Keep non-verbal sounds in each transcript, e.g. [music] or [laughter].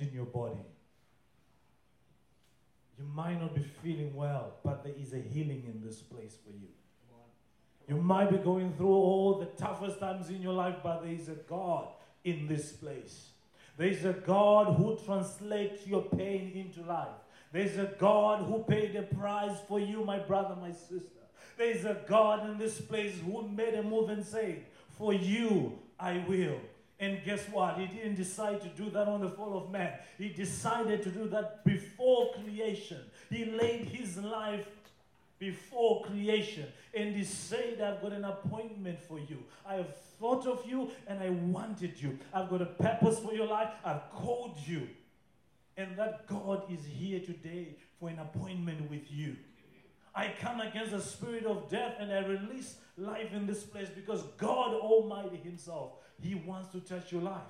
in your body. You might not be feeling well, but there is a healing in this place for you. You might be going through all the toughest times in your life, but there is a God in this place. There is a God who translates your pain into life. There is a God who paid a price for you, my brother, my sister. There is a God in this place who made a move and said, For you, I will. And guess what? He didn't decide to do that on the fall of man. He decided to do that before creation. He laid his life before creation. And he said, I've got an appointment for you. I have thought of you and I wanted you. I've got a purpose for your life. I've called you. And that God is here today for an appointment with you. I come against the spirit of death and I release life in this place because God Almighty Himself, He wants to touch your life.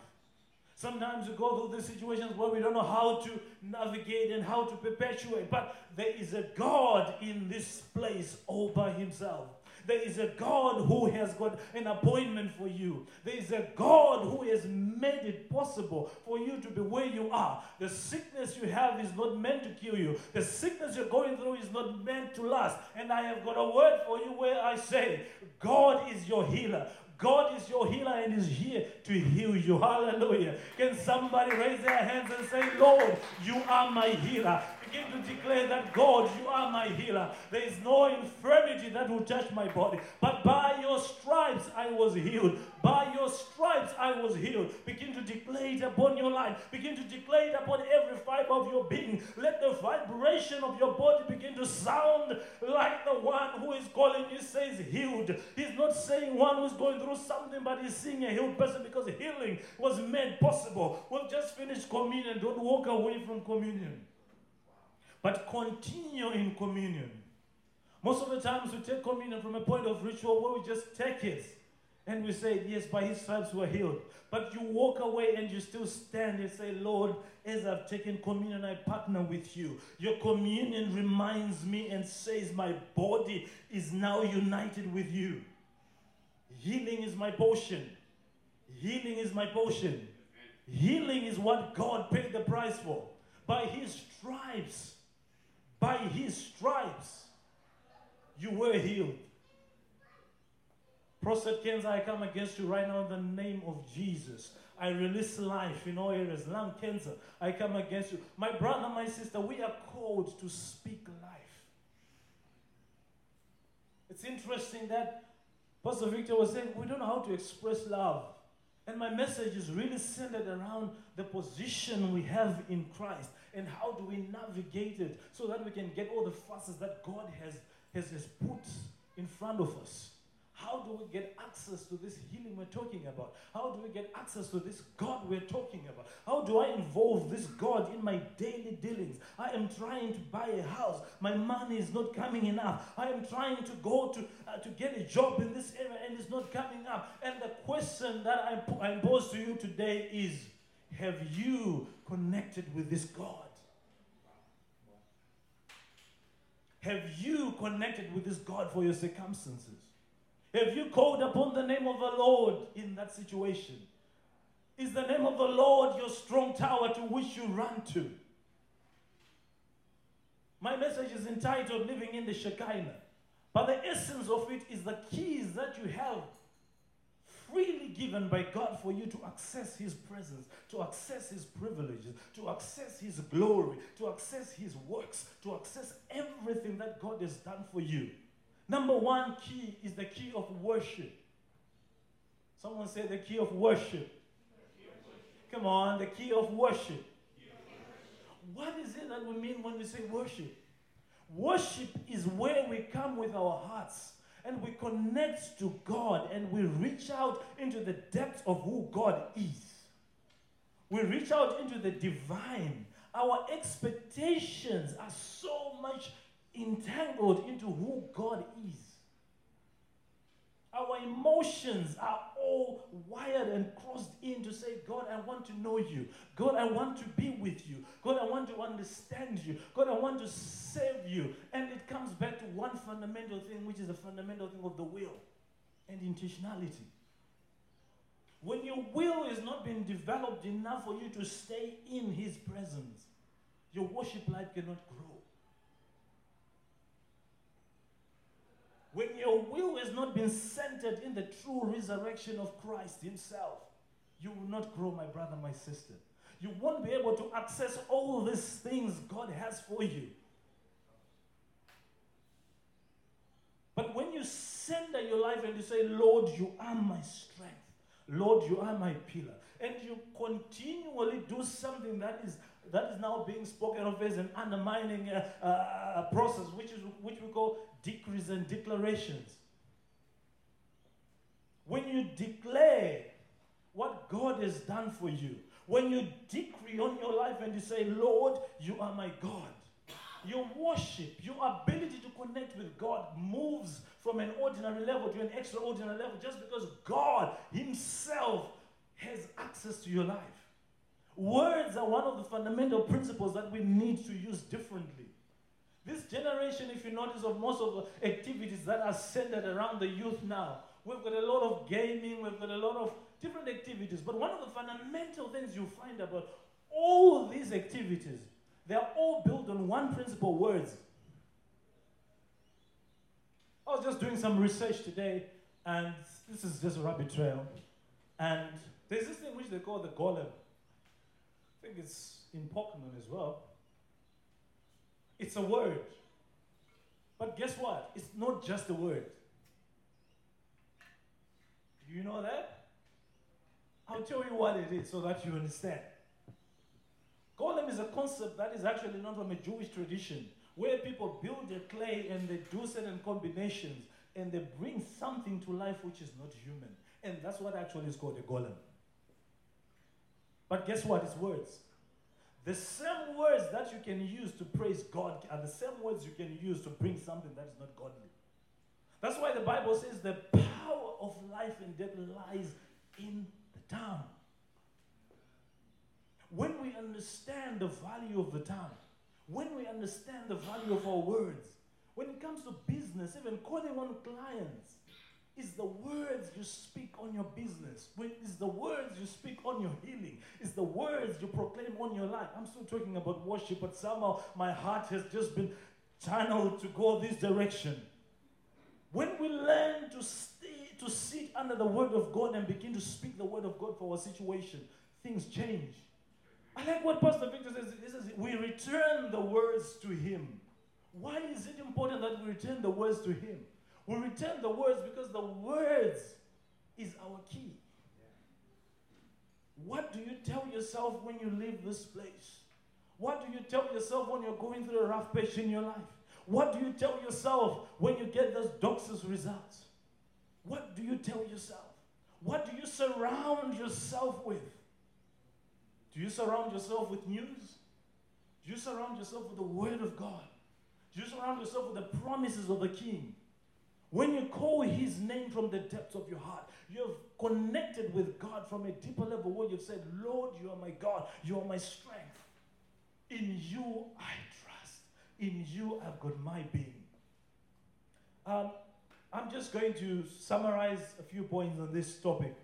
Sometimes we go through these situations where we don't know how to navigate and how to perpetuate, but there is a God in this place all by Himself. There is a God who has got an appointment for you. There is a God who has made it possible for you to be where you are. The sickness you have is not meant to kill you, the sickness you're going through is not meant to last. And I have got a word for you where I say, God is your healer. God is your healer and is here to heal you. Hallelujah. Can somebody raise their hands and say, Lord, you are my healer? Begin to declare that God, you are my healer. There is no infirmity that will touch my body. But by your stripes I was healed. By your stripes I was healed. Begin to declare it upon your life. Begin to declare it upon every fiber of your being. Let the vibration of your body begin to sound like the one who is calling you says healed. He's not saying one who's going through something, but he's seeing a healed person because healing was made possible. We've just finished communion. Don't walk away from communion but continue in communion. Most of the times we take communion from a point of ritual where we just take it and we say, Yes, by his stripes we're healed. But you walk away and you still stand and say, Lord, as I've taken communion, I partner with you. Your communion reminds me and says, My body is now united with you. Healing is my portion. Healing is my portion. Healing is what God paid the price for. By his stripes, by his stripes, you were healed. Prostate cancer, I come against you right now in the name of Jesus. I release life in all areas. Lung cancer, I come against you. My brother, my sister, we are called to speak life. It's interesting that Pastor Victor was saying we don't know how to express love. And my message is really centered around the position we have in Christ and how do we navigate it so that we can get all the facets that God has, has, has put in front of us. How do we get access to this healing we're talking about? How do we get access to this God we're talking about? How do I involve this God in my daily dealings? I am trying to buy a house. My money is not coming enough. I am trying to go to, uh, to get a job in this area and it's not coming up. And the question that I, I pose to you today is have you connected with this God? Have you connected with this God for your circumstances? Have you called upon the name of the Lord in that situation? Is the name of the Lord your strong tower to which you run to? My message is entitled Living in the Shekinah. But the essence of it is the keys that you have freely given by God for you to access His presence, to access His privileges, to access His glory, to access His works, to access everything that God has done for you. Number one key is the key of worship. Someone say the key of worship. Come on, the key of worship. What is it that we mean when we say worship? Worship is where we come with our hearts and we connect to God and we reach out into the depths of who God is. We reach out into the divine. Our expectations are so much entangled into who God is. Our emotions are all wired and crossed in to say, God, I want to know you. God, I want to be with you. God, I want to understand you. God, I want to save you. And it comes back to one fundamental thing, which is the fundamental thing of the will and intentionality. When your will is not being developed enough for you to stay in His presence, your worship life cannot grow. When your will has not been centered in the true resurrection of Christ Himself, you will not grow, my brother, my sister. You won't be able to access all these things God has for you. But when you center your life and you say, Lord, you are my strength, Lord, you are my pillar, and you continually do something that is that is now being spoken of as an undermining uh, uh, process, which is which we call decrees and declarations. When you declare what God has done for you, when you decree on your life and you say, Lord, you are my God, your worship, your ability to connect with God moves from an ordinary level to an extraordinary level just because God Himself has access to your life. Words are one of the fundamental principles that we need to use differently. This generation, if you notice, of most of the activities that are centered around the youth now, we've got a lot of gaming, we've got a lot of different activities. But one of the fundamental things you find about all these activities, they're all built on one principle words. I was just doing some research today, and this is just a rabbit trail. And there's this thing which they call the golem. I think it's in Pokemon as well. It's a word. But guess what? It's not just a word. Do you know that? I'll tell you what it is so that you understand. Golem is a concept that is actually not from a Jewish tradition, where people build a clay and they do certain combinations and they bring something to life which is not human. And that's what actually is called a golem. But guess what? It's words. The same words that you can use to praise God are the same words you can use to bring something that is not godly. That's why the Bible says the power of life and death lies in the tongue. When we understand the value of the tongue, when we understand the value of our words, when it comes to business, even calling on clients, is the words you speak on your business. Is the words you speak on your healing. Is the words you proclaim on your life. I'm still talking about worship, but somehow my heart has just been channeled to go this direction. When we learn to stay, to sit under the word of God and begin to speak the word of God for our situation, things change. I like what Pastor Victor says. He says we return the words to him. Why is it important that we return the words to him? We return the words because the words is our key. What do you tell yourself when you leave this place? What do you tell yourself when you're going through a rough patch in your life? What do you tell yourself when you get those doctor's results? What do you tell yourself? What do you surround yourself with? Do you surround yourself with news? Do you surround yourself with the Word of God? Do you surround yourself with the promises of the King? When you call his name from the depths of your heart, you've connected with God from a deeper level where you've said, Lord, you are my God, you are my strength. In you I trust. In you I've got my being. Um, I'm just going to summarize a few points on this topic.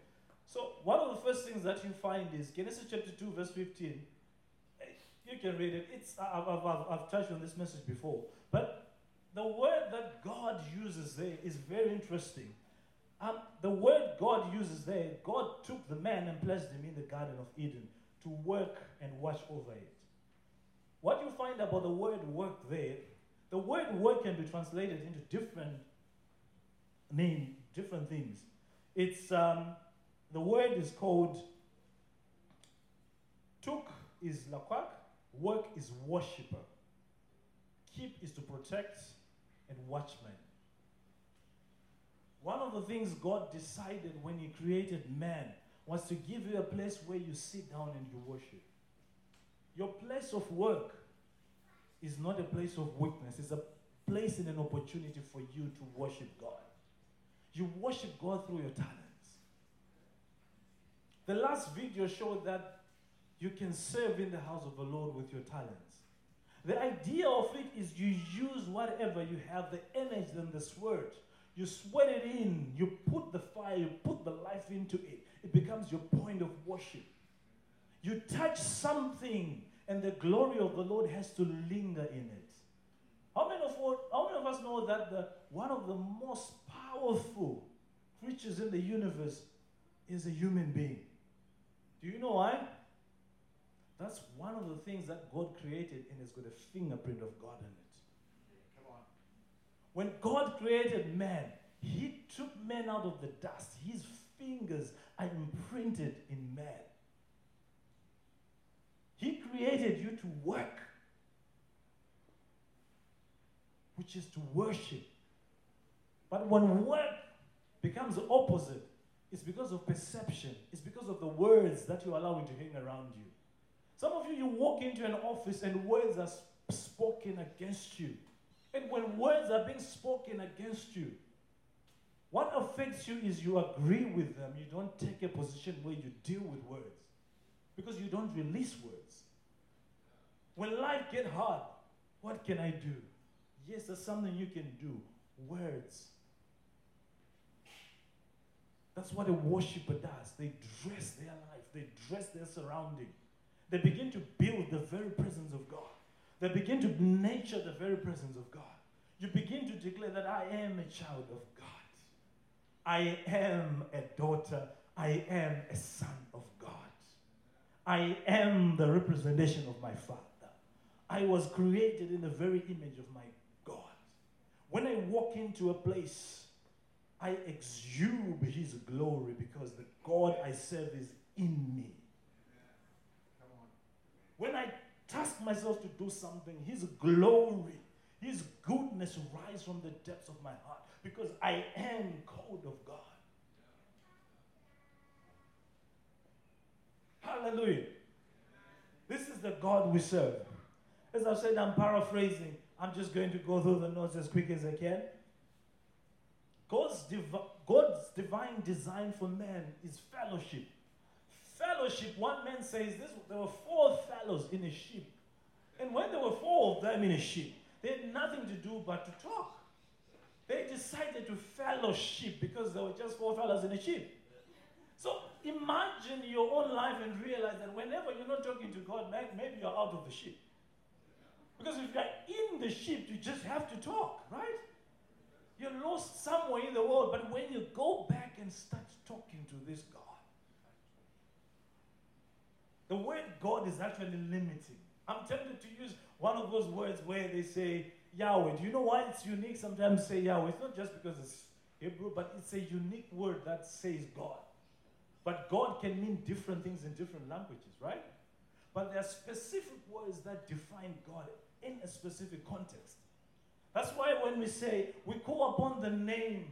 So, one of the first things that you find is Genesis chapter 2, verse 15. You can read it. It's, I've, I've, I've touched on this message before. But the word that God uses there is very interesting. Um, the word God uses there, God took the man and placed him in the Garden of Eden to work and watch over it. What you find about the word work there, the word work can be translated into different name, different things. It's um, the word is called took is lakwak, work is worshipper, keep is to protect, and watchmen. One of the things God decided when He created man was to give you a place where you sit down and you worship. Your place of work is not a place of weakness, it's a place and an opportunity for you to worship God. You worship God through your talents. The last video showed that you can serve in the house of the Lord with your talents. The idea of it is you use whatever you have, the energy and the sweat. You sweat it in, you put the fire, you put the life into it. it becomes your point of worship. You touch something, and the glory of the Lord has to linger in it. How many of, how many of us know that the, one of the most powerful creatures in the universe is a human being? Do you know why? That's one of the things that God created and it's got a fingerprint of God in it. Come on. When God created man, he took man out of the dust. His fingers are imprinted in man. He created you to work, which is to worship. But when work becomes the opposite, it's because of perception, it's because of the words that you're allowing to hang around you. Some of you, you walk into an office and words are spoken against you. And when words are being spoken against you, what affects you is you agree with them. You don't take a position where you deal with words because you don't release words. When life get hard, what can I do? Yes, there's something you can do. Words. That's what a worshiper does. They dress their life, they dress their surrounding. They begin to build the very presence of God. They begin to nurture the very presence of God. You begin to declare that I am a child of God. I am a daughter. I am a son of God. I am the representation of my Father. I was created in the very image of my God. When I walk into a place, I exude His glory because the God I serve is in me. When I task myself to do something, His glory, His goodness rise from the depths of my heart because I am called of God. Hallelujah. This is the God we serve. As I've said, I'm paraphrasing. I'm just going to go through the notes as quick as I can. God's, God's divine design for man is fellowship. Fellowship, one man says this there were four fellows in a ship. And when there were four of them in a ship, they had nothing to do but to talk. They decided to fellowship because there were just four fellows in a ship. So imagine your own life and realize that whenever you're not talking to God, maybe you're out of the ship. Because if you're in the ship, you just have to talk, right? You're lost somewhere in the world, but when you go back and start talking to this God, the word God is actually limiting. I'm tempted to use one of those words where they say Yahweh. Do you know why it's unique? Sometimes say Yahweh. It's not just because it's Hebrew, but it's a unique word that says God. But God can mean different things in different languages, right? But there are specific words that define God in a specific context. That's why when we say we call upon the name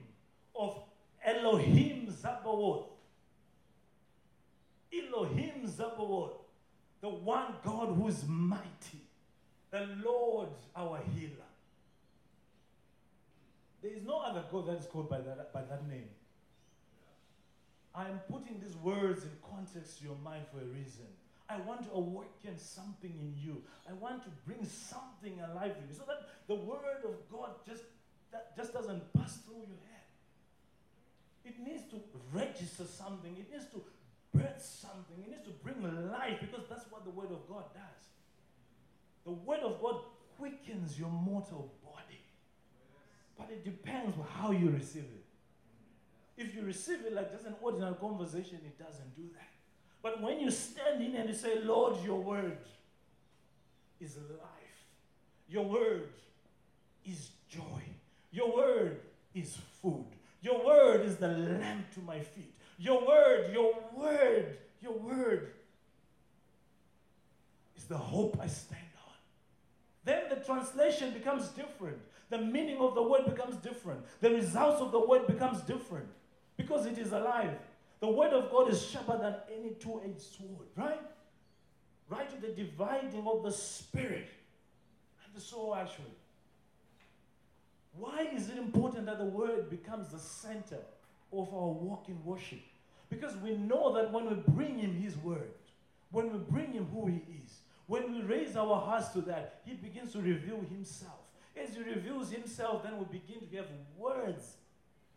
of Elohim Zabaoth, Elohim Zabaoth, the one God who is mighty, the Lord our healer. There is no other God that is called by that, by that name. I am putting these words in context to your mind for a reason. I want to awaken something in you. I want to bring something alive in you so that the word of God just, that just doesn't pass through your head. It needs to register something. It needs to birth something. It needs to bring life because that's what the word of God does. The word of God quickens your mortal body. But it depends on how you receive it. If you receive it like just an ordinary conversation, it doesn't do that. But when you stand in and you say, Lord, your word is life, your word is joy, your word is food, your word is the lamp to my feet, your word, your word, your word is the hope I stand on. Then the translation becomes different. The meaning of the word becomes different. The results of the word becomes different because it is alive. The word of God is sharper than any two-edged sword, right? Right to the dividing of the spirit and the soul, actually. Why is it important that the word becomes the center of our walk in worship? Because we know that when we bring him his word, when we bring him who he is, when we raise our hearts to that, he begins to reveal himself. As he reveals himself, then we begin to have words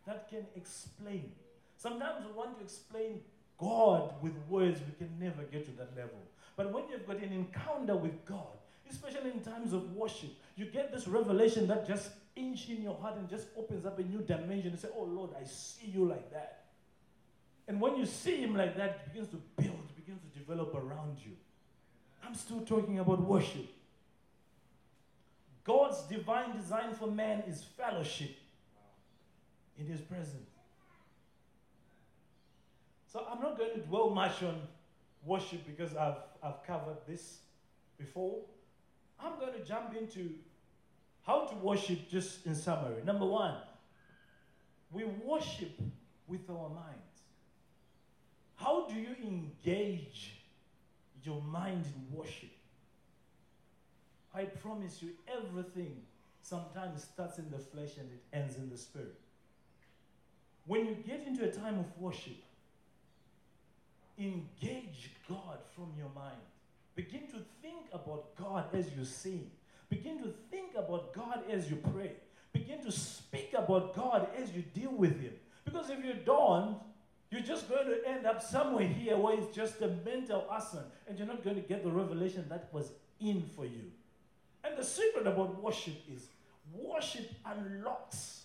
that can explain. Sometimes we want to explain God with words, we can never get to that level. But when you've got an encounter with God, especially in times of worship, you get this revelation that just inch in your heart and just opens up a new dimension and say, Oh Lord, I see you like that. And when you see him like that, it begins to build, it begins to develop around you. I'm still talking about worship. God's divine design for man is fellowship in his presence. So I'm not going to dwell much on worship because I've, I've covered this before. I'm going to jump into how to worship just in summary. Number one, we worship with our minds. How do you engage your mind in worship? I promise you, everything sometimes starts in the flesh and it ends in the spirit. When you get into a time of worship, engage God from your mind. Begin to think about God as you sing. Begin to think about God as you pray. Begin to speak about God as you deal with Him. Because if you don't, you're just going to end up somewhere here where it's just a mental asana and you're not going to get the revelation that was in for you. And the secret about worship is worship unlocks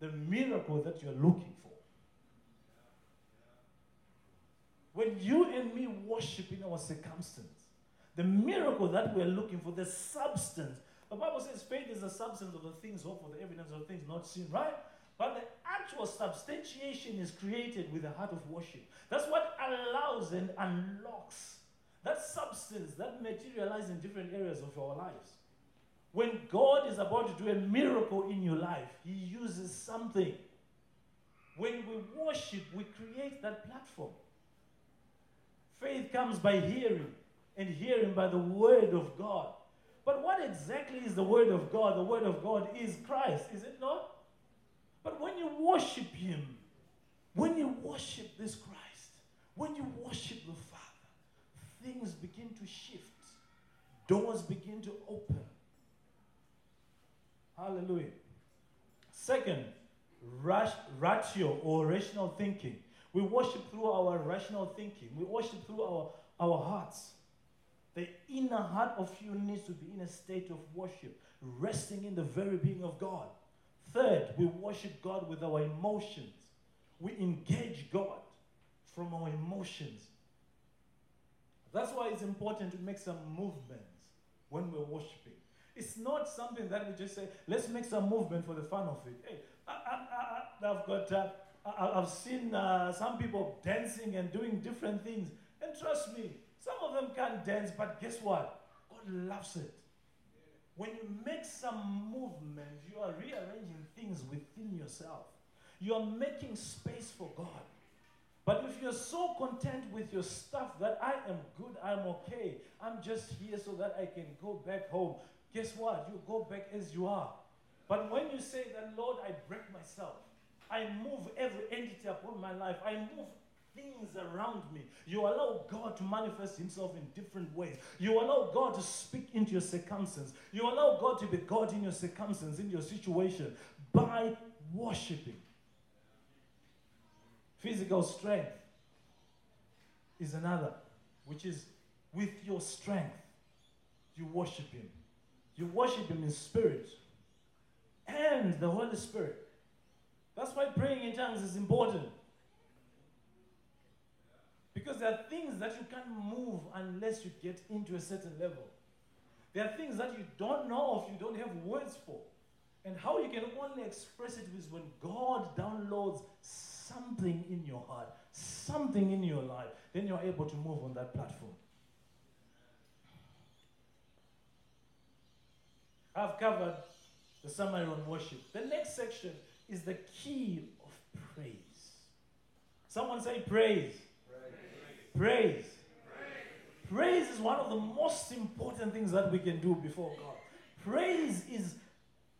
the miracle that you're looking for. When you and me worship in our circumstance, the miracle that we're looking for, the substance. The Bible says faith is the substance of the things hoped for, the evidence of things not seen, right? But the actual substantiation is created with a heart of worship. That's what allows and unlocks that substance that materializes in different areas of our lives. When God is about to do a miracle in your life, He uses something. When we worship, we create that platform. Faith comes by hearing, and hearing by the Word of God. But what exactly is the Word of God? The Word of God is Christ, is it not? But when you worship Him, when you worship this Christ, when you worship the Father, things begin to shift, doors begin to open. Hallelujah. Second, ratio or rational thinking. We worship through our rational thinking. We worship through our, our hearts. The inner heart of you needs to be in a state of worship, resting in the very being of God. Third, we worship God with our emotions. We engage God from our emotions. That's why it's important to make some movements when we're worshiping. It's not something that we just say, let's make some movement for the fun of it. Hey, I, have got, uh, I, have seen uh, some people dancing and doing different things. And trust me, some of them can't dance, but guess what? God loves it. When you make some movement, you are rearranging things within yourself. You are making space for God. But if you're so content with your stuff that I am good, I'm okay, I'm just here so that I can go back home, guess what? You go back as you are. But when you say that, Lord, I break myself, I move every entity upon my life, I move things around me. You allow God to manifest Himself in different ways. You allow God to speak into your circumstance. You allow God to be God in your circumstance, in your situation, by worshiping. Physical strength is another, which is with your strength, you worship Him. You worship Him in spirit and the Holy Spirit. That's why praying in tongues is important. Because there are things that you can't move unless you get into a certain level. There are things that you don't know if you don't have words for. And how you can only express it is when God downloads something in your heart, something in your life. Then you're able to move on that platform. I've covered the summary on worship. The next section is the key of praise. Someone say praise. Praise. Praise. Is one of the most important things that we can do before God. Praise is,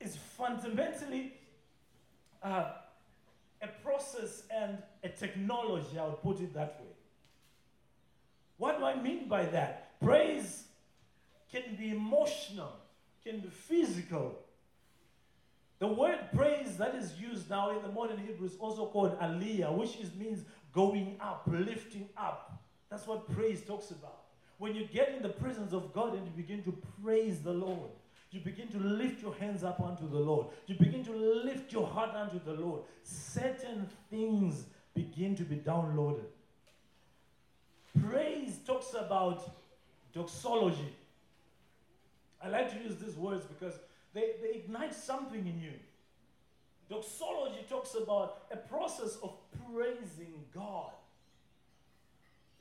is fundamentally uh, a process and a technology, I would put it that way. What do I mean by that? Praise can be emotional, can be physical. The word praise that is used now in the modern Hebrew is also called aliyah, which is, means going up, lifting up. That's what praise talks about. When you get in the presence of God and you begin to praise the Lord, you begin to lift your hands up unto the Lord. You begin to lift your heart unto the Lord. Certain things begin to be downloaded. Praise talks about doxology. I like to use these words because they, they ignite something in you. Doxology talks about a process of praising God.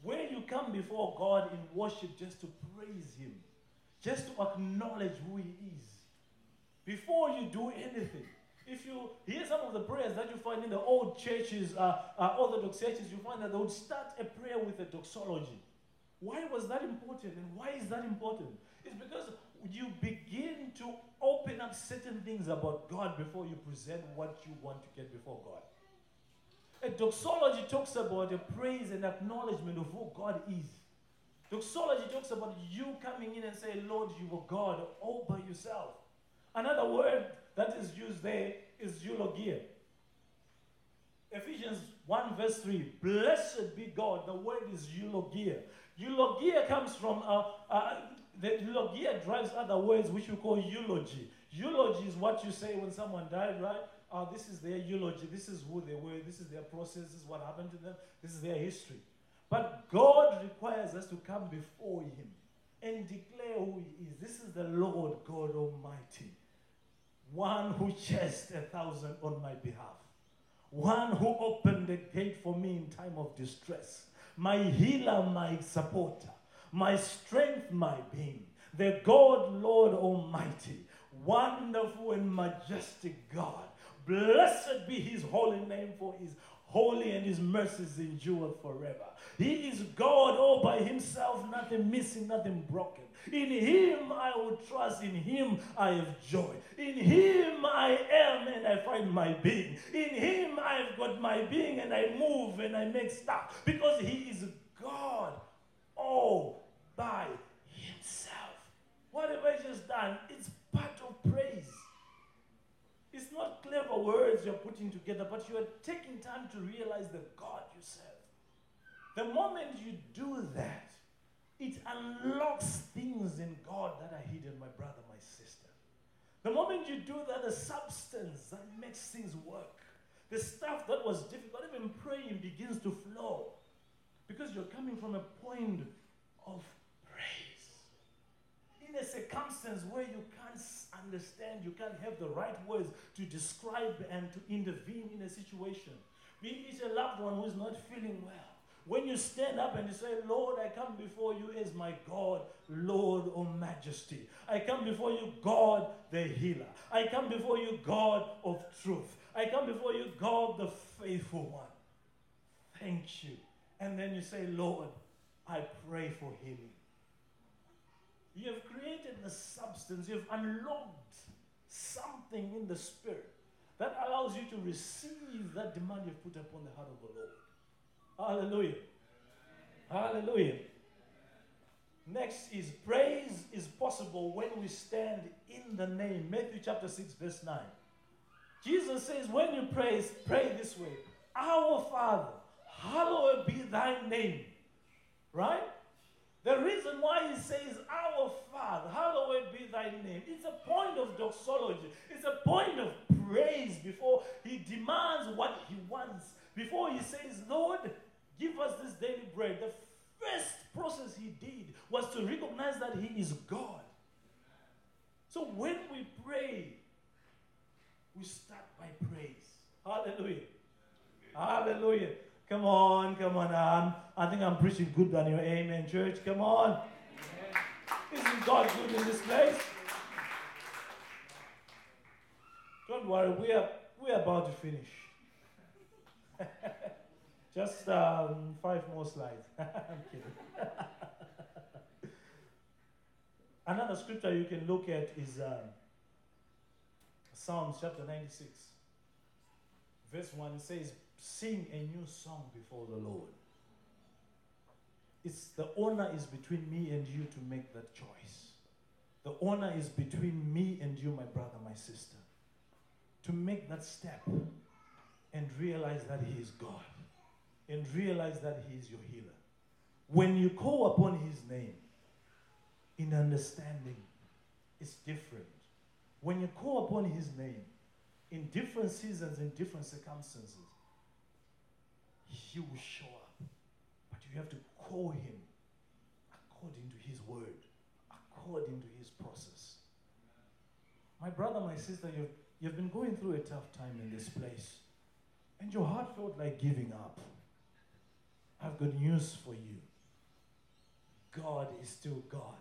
Where you come before God in worship just to praise Him, just to acknowledge who He is. Before you do anything, if you hear some of the prayers that you find in the old churches, uh, uh, Orthodox churches, you find that they would start a prayer with a doxology. Why was that important and why is that important? It's because you begin to open up certain things about God before you present what you want to get before God. A doxology talks about a praise and acknowledgement of who God is. Doxology talks about you coming in and saying, Lord, you are God all by yourself. Another word that is used there is eulogia. Ephesians 1 verse 3. Blessed be God. The word is eulogia. Eulogia comes from, uh, uh, the eulogia drives other words which we call eulogy. Eulogy is what you say when someone died, right? Uh, this is their eulogy. This is who they were. This is their process. This is what happened to them. This is their history. But God requires us to come before Him and declare who He is. This is the Lord God Almighty, one who chased a thousand on my behalf, one who opened the gate for me in time of distress, my healer, my supporter, my strength, my being, the God, Lord Almighty, wonderful and majestic God. Blessed be his holy name, for his holy and his mercies endure forever. He is God all by himself, nothing missing, nothing broken. In him I will trust, in him I have joy. In him I am and I find my being. In him I've got my being and I move and I make stuff because he is God all by himself. What have I just done? It's part of praise. It's not clever words you're putting together, but you are taking time to realize the God you serve. The moment you do that, it unlocks things in God that are hidden, my brother, my sister. The moment you do that, the substance that makes things work, the stuff that was difficult, even praying begins to flow because you're coming from a point of. In a circumstance where you can't understand, you can't have the right words to describe and to intervene in a situation. Be it a loved one who is not feeling well when you stand up and you say, Lord, I come before you as my God, Lord of majesty. I come before you, God the healer. I come before you, God of truth. I come before you, God the faithful one. Thank you. And then you say, Lord, I pray for healing. You have created the substance, you have unlocked something in the spirit that allows you to receive that demand you've put upon the heart of the Lord. Hallelujah. Hallelujah. Next is praise is possible when we stand in the name. Matthew chapter 6, verse 9. Jesus says, when you praise, pray this way Our Father, hallowed be thy name. Right? The reason why he says, Our Father, hallowed be thy name, it's a point of doxology. It's a point of praise before he demands what he wants. Before he says, Lord, Give us this daily bread. The first process he did was to recognize that he is God. So when we pray, we start by praise. Hallelujah. Hallelujah. Come on, come on. Um, I think I'm preaching good on your amen, church. Come on. Isn't God good in this place? Don't worry, we are we're about to finish. [laughs] Just um, five more slides. [laughs] I'm kidding. [laughs] Another scripture you can look at is um, Psalms chapter 96, verse 1. It says, Sing a new song before the Lord. It's the honor is between me and you to make that choice. The honor is between me and you, my brother, my sister, to make that step and realize that He is God. and realize that He is your healer. When you call upon His name, in understanding, it's different. When you call upon His name, in different seasons, in different circumstances, He will show up. But you have to call Him according to His word, according to His process. My brother, my sister, you've, you've been going through a tough time in this place, and your heart felt like giving up. I've got news for you God is still God.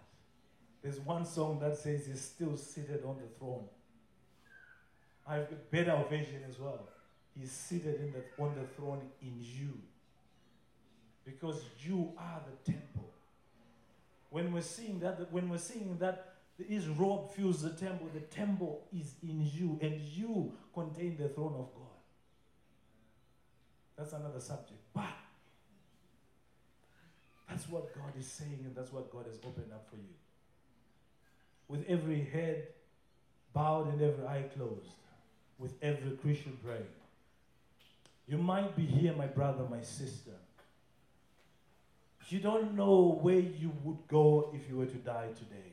There's one song that says he's still seated on the throne. I've got better vision as well. He's seated in the, on the throne in you. Because you are the temple. When we're seeing that, when we're seeing that his robe fills the temple, the temple is in you, and you contain the throne of God. That's another subject. But that's what God is saying, and that's what God has opened up for you. With every head bowed and every eye closed, with every Christian praying. You might be here, my brother, my sister. You don't know where you would go if you were to die today.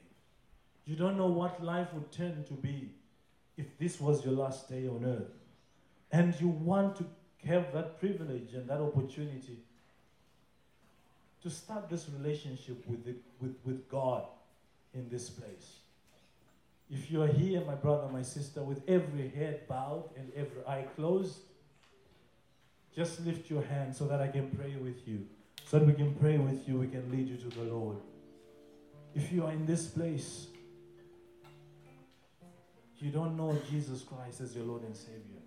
You don't know what life would turn to be if this was your last day on earth. And you want to have that privilege and that opportunity to start this relationship with, the, with, with God in this place. If you are here, my brother, my sister, with every head bowed and every eye closed, just lift your hand so that I can pray with you. So that we can pray with you, we can lead you to the Lord. If you are in this place, you don't know Jesus Christ as your Lord and Savior.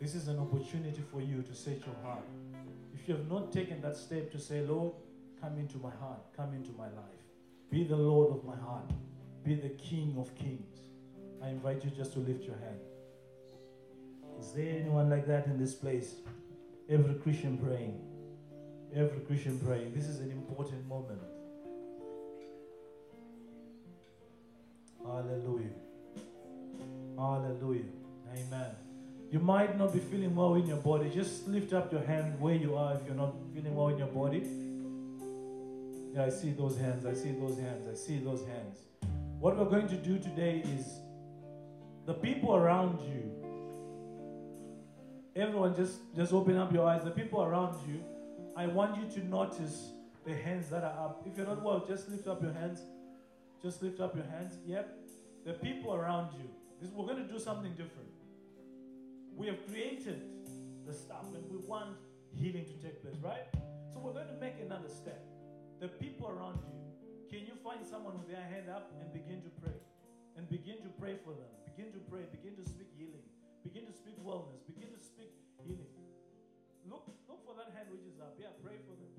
This is an opportunity for you to set your heart. If you have not taken that step to say, Lord, come into my heart, come into my life, be the Lord of my heart, be the King of kings, I invite you just to lift your hand. Is there anyone like that in this place? Every Christian praying. Every Christian praying. This is an important moment. Hallelujah. Hallelujah. Amen. You might not be feeling well in your body. Just lift up your hand where you are if you're not feeling well in your body. Yeah, I see those hands. I see those hands. I see those hands. What we're going to do today is the people around you. Everyone, just just open up your eyes. The people around you, I want you to notice the hands that are up. If you're not well, just lift up your hands. Just lift up your hands. Yep. The people around you. This, we're going to do something different. We have created the stuff and we want healing to take place, right? So we're going to make another step. The people around you, can you find someone with their hand up and begin to pray? And begin to pray for them. Begin to pray. Begin to speak healing. Begin to speak wellness. Begin to speak healing. Look, look for that hand which is up. Yeah, pray for them.